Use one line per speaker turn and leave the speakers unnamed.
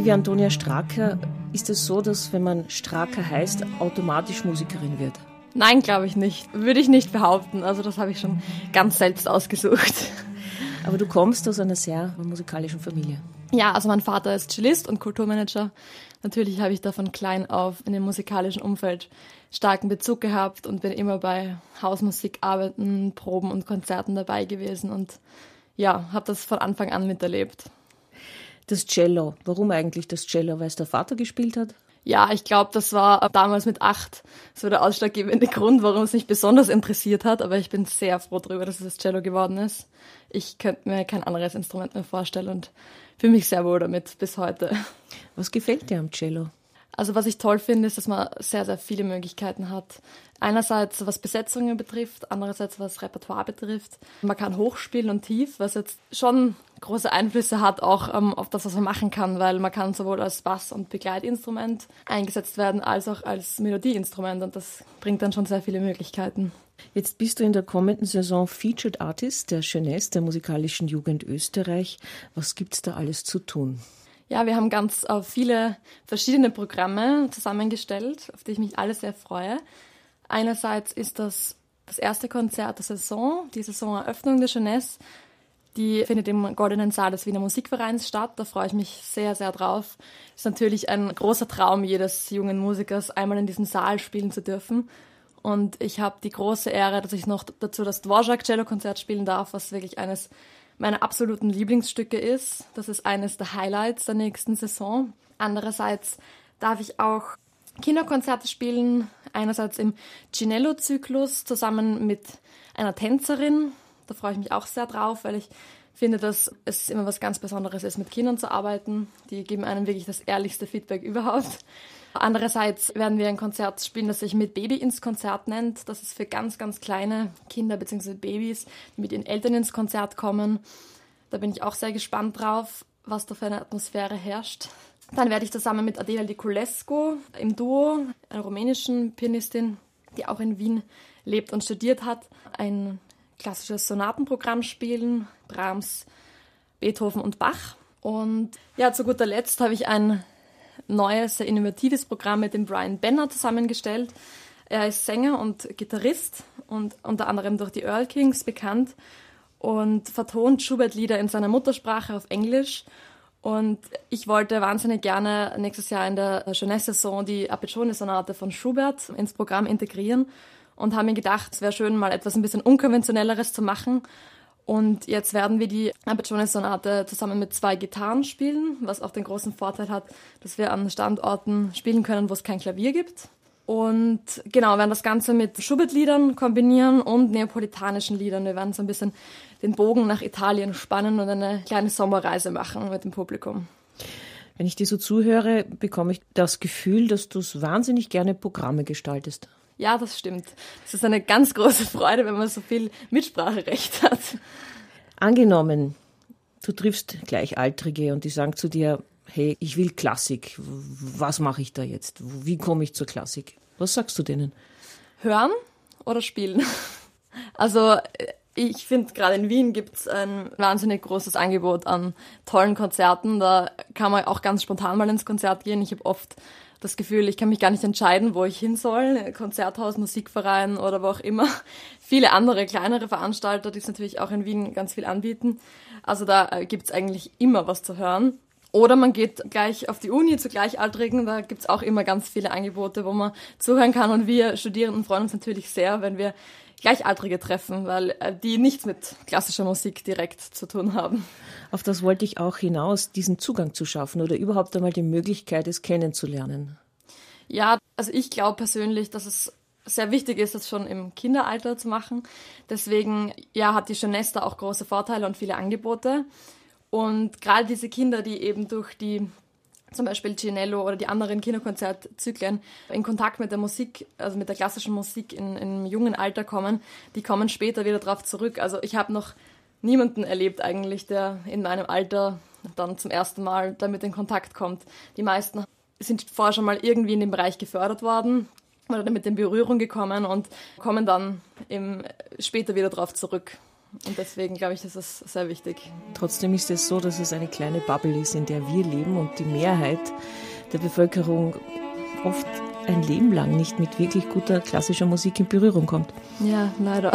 Liebe Antonia Straker, ist es so, dass wenn man Straker heißt, automatisch Musikerin wird?
Nein, glaube ich nicht. Würde ich nicht behaupten. Also das habe ich schon ganz selbst ausgesucht.
Aber du kommst aus einer sehr musikalischen Familie.
Ja, also mein Vater ist Cellist und Kulturmanager. Natürlich habe ich da von klein auf in dem musikalischen Umfeld starken Bezug gehabt und bin immer bei Hausmusik, Arbeiten, Proben und Konzerten dabei gewesen und ja, habe das von Anfang an miterlebt.
Das Cello, warum eigentlich das Cello? Weil es der Vater gespielt hat?
Ja, ich glaube, das war damals mit acht so der ausschlaggebende Grund, warum es mich besonders interessiert hat. Aber ich bin sehr froh darüber, dass es das Cello geworden ist. Ich könnte mir kein anderes Instrument mehr vorstellen und fühle mich sehr wohl damit bis heute.
Was gefällt dir am Cello?
Also was ich toll finde, ist, dass man sehr, sehr viele Möglichkeiten hat. Einerseits was Besetzungen betrifft, andererseits was Repertoire betrifft. Man kann hochspielen und tief, was jetzt schon große Einflüsse hat auch ähm, auf das, was man machen kann, weil man kann sowohl als Bass- und Begleitinstrument eingesetzt werden, als auch als Melodieinstrument und das bringt dann schon sehr viele Möglichkeiten.
Jetzt bist du in der kommenden Saison Featured Artist der Jeunesse der musikalischen Jugend Österreich. Was gibt's da alles zu tun?
Ja, wir haben ganz äh, viele verschiedene Programme zusammengestellt, auf die ich mich alle sehr freue. Einerseits ist das das erste Konzert der Saison, die Saisoneröffnung der Jeunesse. Die findet im Goldenen Saal des Wiener Musikvereins statt. Da freue ich mich sehr, sehr drauf. Ist natürlich ein großer Traum jedes jungen Musikers, einmal in diesem Saal spielen zu dürfen. Und ich habe die große Ehre, dass ich noch dazu das Dvorak Cello Konzert spielen darf, was wirklich eines meine absoluten Lieblingsstücke ist. Das ist eines der Highlights der nächsten Saison. Andererseits darf ich auch Kinderkonzerte spielen. Einerseits im Cinello-Zyklus zusammen mit einer Tänzerin. Da freue ich mich auch sehr drauf, weil ich finde, dass es immer was ganz Besonderes ist, mit Kindern zu arbeiten. Die geben einem wirklich das ehrlichste Feedback überhaupt. Andererseits werden wir ein Konzert spielen, das sich mit Baby ins Konzert nennt. Das ist für ganz, ganz kleine Kinder bzw. Babys, die mit ihren Eltern ins Konzert kommen. Da bin ich auch sehr gespannt drauf, was da für eine Atmosphäre herrscht. Dann werde ich zusammen mit Adela Niculescu im Duo, einer rumänischen Pianistin, die auch in Wien lebt und studiert hat, ein klassisches Sonatenprogramm spielen, Brahms, Beethoven und Bach. Und ja, zu guter Letzt habe ich ein neues, sehr innovatives Programm mit dem Brian Benner zusammengestellt. Er ist Sänger und Gitarrist und unter anderem durch die Earl Kings bekannt und vertont Schubert-Lieder in seiner Muttersprache auf Englisch. Und ich wollte wahnsinnig gerne nächstes Jahr in der Jeunesse-Saison die Apiccione-Sonate von Schubert ins Programm integrieren und habe mir gedacht, es wäre schön, mal etwas ein bisschen unkonventionelleres zu machen und jetzt werden wir die Abetone-Sonate zusammen mit zwei Gitarren spielen, was auch den großen Vorteil hat, dass wir an Standorten spielen können, wo es kein Klavier gibt. Und genau, werden das Ganze mit Schubert-Liedern kombinieren und neapolitanischen Liedern. Wir werden so ein bisschen den Bogen nach Italien spannen und eine kleine Sommerreise machen mit dem Publikum.
Wenn ich dir so zuhöre, bekomme ich das Gefühl, dass du es wahnsinnig gerne Programme gestaltest.
Ja, das stimmt. Das ist eine ganz große Freude, wenn man so viel Mitspracherecht hat.
Angenommen, du triffst Gleichaltrige und die sagen zu dir, hey, ich will Klassik. Was mache ich da jetzt? Wie komme ich zur Klassik? Was sagst du denen?
Hören oder spielen? Also ich finde, gerade in Wien gibt es ein wahnsinnig großes Angebot an tollen Konzerten. Da kann man auch ganz spontan mal ins Konzert gehen. Ich habe oft das Gefühl, ich kann mich gar nicht entscheiden, wo ich hin soll. Konzerthaus, Musikverein oder wo auch immer. Viele andere kleinere Veranstalter, die es natürlich auch in Wien ganz viel anbieten. Also da äh, gibt's eigentlich immer was zu hören. Oder man geht gleich auf die Uni zu Gleichaltrigen, da gibt's auch immer ganz viele Angebote, wo man zuhören kann. Und wir Studierenden freuen uns natürlich sehr, wenn wir Gleichaltrige treffen, weil äh, die nichts mit klassischer Musik direkt zu tun haben.
Auf das wollte ich auch hinaus, diesen Zugang zu schaffen oder überhaupt einmal die Möglichkeit, es kennenzulernen.
Ja, also ich glaube persönlich, dass es sehr wichtig ist, das schon im Kinderalter zu machen. Deswegen ja, hat die Jeunesse auch große Vorteile und viele Angebote. Und gerade diese Kinder, die eben durch die zum Beispiel Cinello oder die anderen Kinderkonzertzyklen in Kontakt mit der Musik, also mit der klassischen Musik in, im jungen Alter kommen, die kommen später wieder darauf zurück. Also ich habe noch niemanden erlebt eigentlich, der in meinem Alter dann zum ersten Mal damit in Kontakt kommt. Die meisten sind vorher schon mal irgendwie in dem Bereich gefördert worden oder damit in Berührung gekommen und kommen dann eben später wieder darauf zurück. Und deswegen glaube ich, das ist sehr wichtig.
Trotzdem ist es so, dass es eine kleine Bubble ist, in der wir leben und die Mehrheit der Bevölkerung oft ein Leben lang nicht mit wirklich guter klassischer Musik in Berührung kommt.
Ja, leider.